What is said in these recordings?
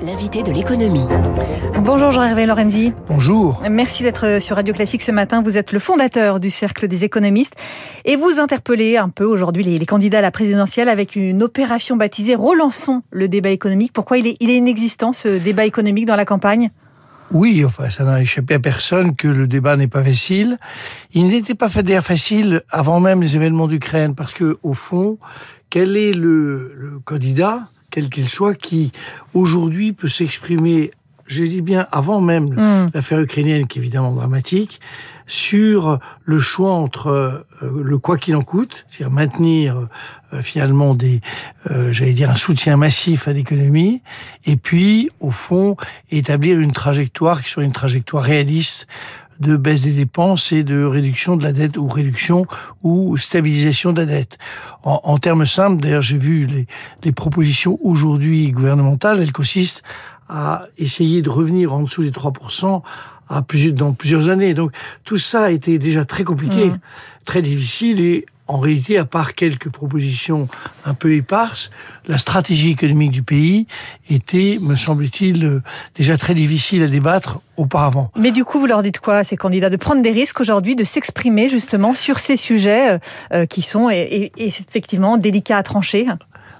L'invité de l'économie. Bonjour Jean-Hervé Lorenzi. Bonjour. Merci d'être sur Radio Classique ce matin. Vous êtes le fondateur du Cercle des économistes et vous interpellez un peu aujourd'hui les, candidats à la présidentielle avec une opération baptisée Relançons le débat économique. Pourquoi il est, il est inexistant ce débat économique dans la campagne? Oui, enfin, ça n'a échappé à personne que le débat n'est pas facile. Il n'était pas fait facile avant même les événements d'Ukraine, parce que au fond, quel est le, le candidat quel qu'il soit, qui aujourd'hui peut s'exprimer, je dis bien avant même mm. l'affaire ukrainienne, qui est évidemment dramatique, sur le choix entre euh, le quoi qu'il en coûte, c'est-à-dire maintenir euh, finalement des, euh, j'allais dire un soutien massif à l'économie, et puis au fond établir une trajectoire qui soit une trajectoire réaliste de baisse des dépenses et de réduction de la dette ou réduction ou stabilisation de la dette. En, en termes simples, d'ailleurs, j'ai vu les, les propositions aujourd'hui gouvernementales, elles consistent à essayer de revenir en dessous des 3% à plusieurs, dans plusieurs années. Donc tout ça a été déjà très compliqué, mmh. très difficile et en réalité, à part quelques propositions un peu éparses, la stratégie économique du pays était, me semble-t-il, déjà très difficile à débattre auparavant. Mais du coup, vous leur dites quoi à ces candidats De prendre des risques aujourd'hui, de s'exprimer justement sur ces sujets euh, euh, qui sont effectivement délicats à trancher?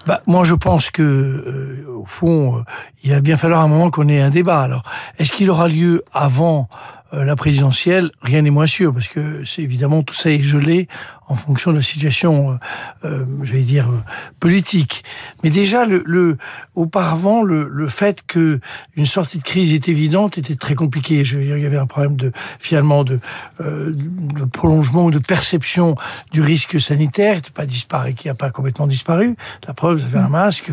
Bah, moi, je pense que, euh, au fond, il va bien falloir un moment qu'on ait un débat. Alors, est-ce qu'il aura lieu avant euh, la présidentielle, rien n'est moins sûr, parce que c'est évidemment tout ça est gelé en fonction de la situation, euh, euh j'allais dire, politique. Mais déjà, le, le auparavant, le, le, fait que une sortie de crise est évidente était très compliqué. Je veux dire, il y avait un problème de finalement de, euh, de prolongement ou de perception du risque sanitaire, qui pas disparu, qui n'a pas complètement disparu. La preuve, vous avez un masque,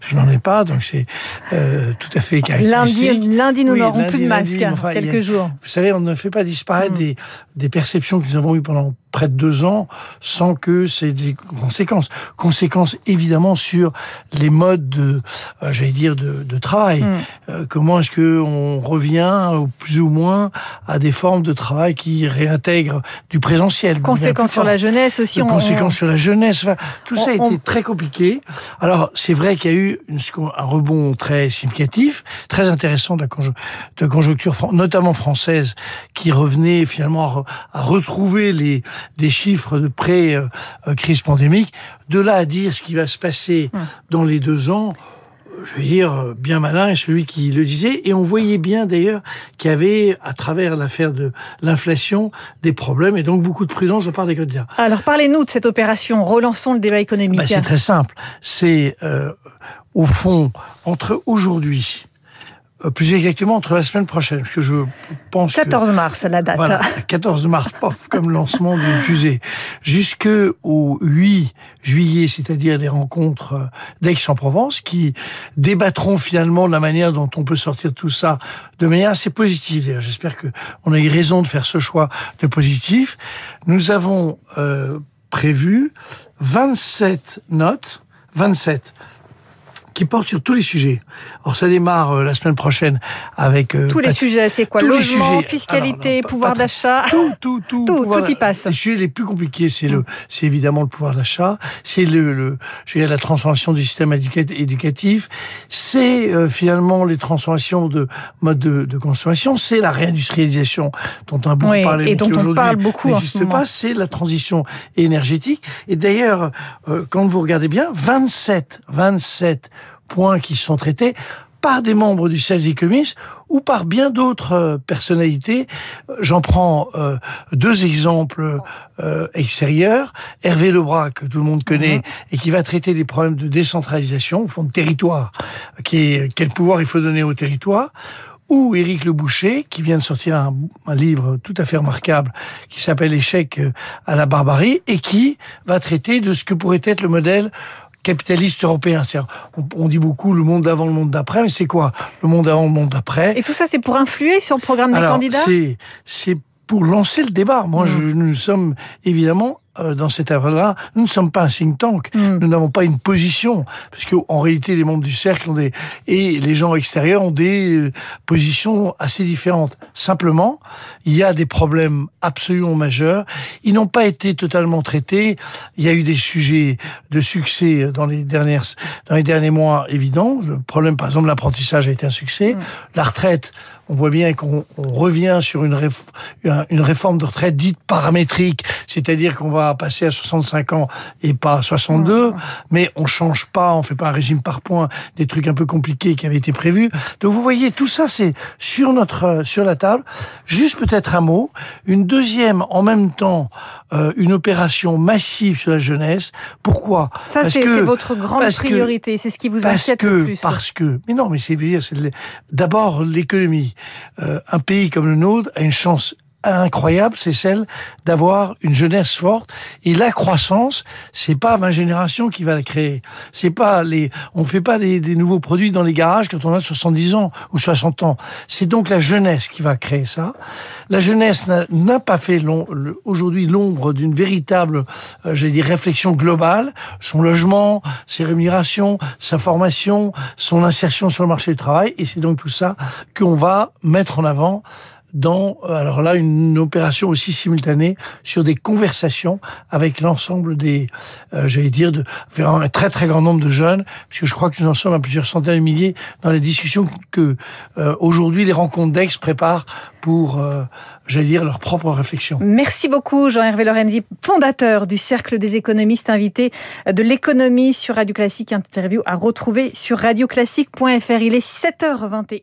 je n'en ai pas, donc c'est euh, tout à fait caractéristique. Lundi, lundi nous n'aurons plus de masque, quelques jours. Vous savez, on ne fait pas disparaître mm. des, des perceptions que nous avons eues pendant près de deux ans sans que c'est des conséquences. Conséquences évidemment sur les modes de, euh, j'allais dire, de, de travail. Mm. Euh, comment est-ce que on revient plus ou moins à des formes de travail qui réintègrent du présentiel? Conséquences sur la jeunesse aussi. On, conséquences sur la jeunesse. Enfin, tout ça a été très compliqué. Alors c'est vrai qu'il y a eu une, un rebond très significatif, très intéressant de la, conjoncture, notamment française, qui revenait finalement à retrouver les des chiffres de pré-crise pandémique. De là à dire ce qui va se passer dans les deux ans, je veux dire, bien malin est celui qui le disait. Et on voyait bien d'ailleurs qu'il y avait, à travers l'affaire de l'inflation, des problèmes et donc beaucoup de prudence de part des candidats. Alors parlez-nous de cette opération, relançons le débat économique. Bah, c'est très simple. C'est, euh, au fond, entre aujourd'hui euh, plus exactement entre la semaine prochaine, parce que je pense 14 mars, la date. Voilà, 14 mars, pof, comme lancement d'une fusée, jusqu'au 8 juillet, c'est-à-dire les rencontres euh, d'Aix-en-Provence, qui débattront finalement de la manière dont on peut sortir tout ça de manière assez positive. J'espère que on a eu raison de faire ce choix de positif. Nous avons euh, prévu 27 notes, 27 qui porte sur tous les sujets. Alors ça démarre euh, la semaine prochaine avec euh, tous les sujets. C'est quoi? Logement, fiscalité, pouvoir d'achat. Tout, tout, tout, tout, tout y passe. Les sujets les plus compliqués, c'est le, c'est évidemment le pouvoir d'achat, c'est le, le, je la transformation du système éducatif, c'est euh, finalement les transformations de mode de, de consommation, c'est la réindustrialisation dont on a beaucoup oui, parlé, et dont on parle beaucoup n'existe pas, c'est la transition énergétique. Et d'ailleurs, quand vous regardez bien, 27, 27 points qui sont traités par des membres du 16 Ecomis ou par bien d'autres euh, personnalités. J'en prends euh, deux exemples euh, extérieurs. Hervé Lebras, que tout le monde connaît, mhm. et qui va traiter des problèmes de décentralisation, au fond de territoire, qui est quel pouvoir il faut donner au territoire ou Éric Le Boucher, qui vient de sortir un, un, livre tout à fait remarquable qui s'appelle Échec à la barbarie et qui va traiter de ce que pourrait être le modèle capitaliste européen. On, on, dit beaucoup le monde d'avant, le monde d'après, mais c'est quoi le monde d'avant, le monde d'après Et tout ça, c'est pour influer sur le programme des candidats? C'est pour lancer le débat. Moi, je, mmh. nous sommes évidemment dans cette œuvre-là, nous ne sommes pas un think tank, mm. nous n'avons pas une position, parce qu'en réalité, les membres du cercle ont des et les gens extérieurs ont des euh, positions assez différentes. Simplement, il y a des problèmes absolument majeurs. Ils n'ont pas été totalement traités. Il y a eu des sujets de succès dans les dernières dans les derniers mois évidents. Le problème, par exemple, l'apprentissage a été un succès. Mm. La retraite, on voit bien qu'on revient sur une, une réforme de retraite dite paramétrique, c'est-à-dire qu'on va passer à 65 ans et pas à 62, mais on change pas, on fait pas un régime par points, des trucs un peu compliqués qui avaient été prévus. Donc vous voyez, tout ça c'est sur notre sur la table. Juste peut-être un mot, une deuxième en même temps, euh, une opération massive sur la jeunesse. Pourquoi? Ça c'est votre grande priorité, c'est ce qui vous inquiète le plus. Parce que, mais non, mais c'est d'abord l'économie. Euh, un pays comme le nôtre a une chance incroyable, c'est celle d'avoir une jeunesse forte. Et la croissance, c'est pas ma génération qui va la créer. C'est pas les, on fait pas des, nouveaux produits dans les garages quand on a 70 ans ou 60 ans. C'est donc la jeunesse qui va créer ça. La jeunesse n'a pas fait aujourd'hui l'ombre d'une véritable, euh, j'ai dit, réflexion globale. Son logement, ses rémunérations, sa formation, son insertion sur le marché du travail. Et c'est donc tout ça qu'on va mettre en avant dans, alors là, une opération aussi simultanée sur des conversations avec l'ensemble des, euh, j'allais dire, de, un très très grand nombre de jeunes, puisque je crois que nous en sommes à plusieurs centaines de milliers dans les discussions que euh, aujourd'hui les rencontres d'ex préparent pour, euh, j'allais dire, leur propre réflexion. Merci beaucoup Jean-Hervé Lorenzi, fondateur du Cercle des économistes, invité de l'économie sur Radio Classique, interview à retrouver sur radioclassique.fr. Il est 7h21.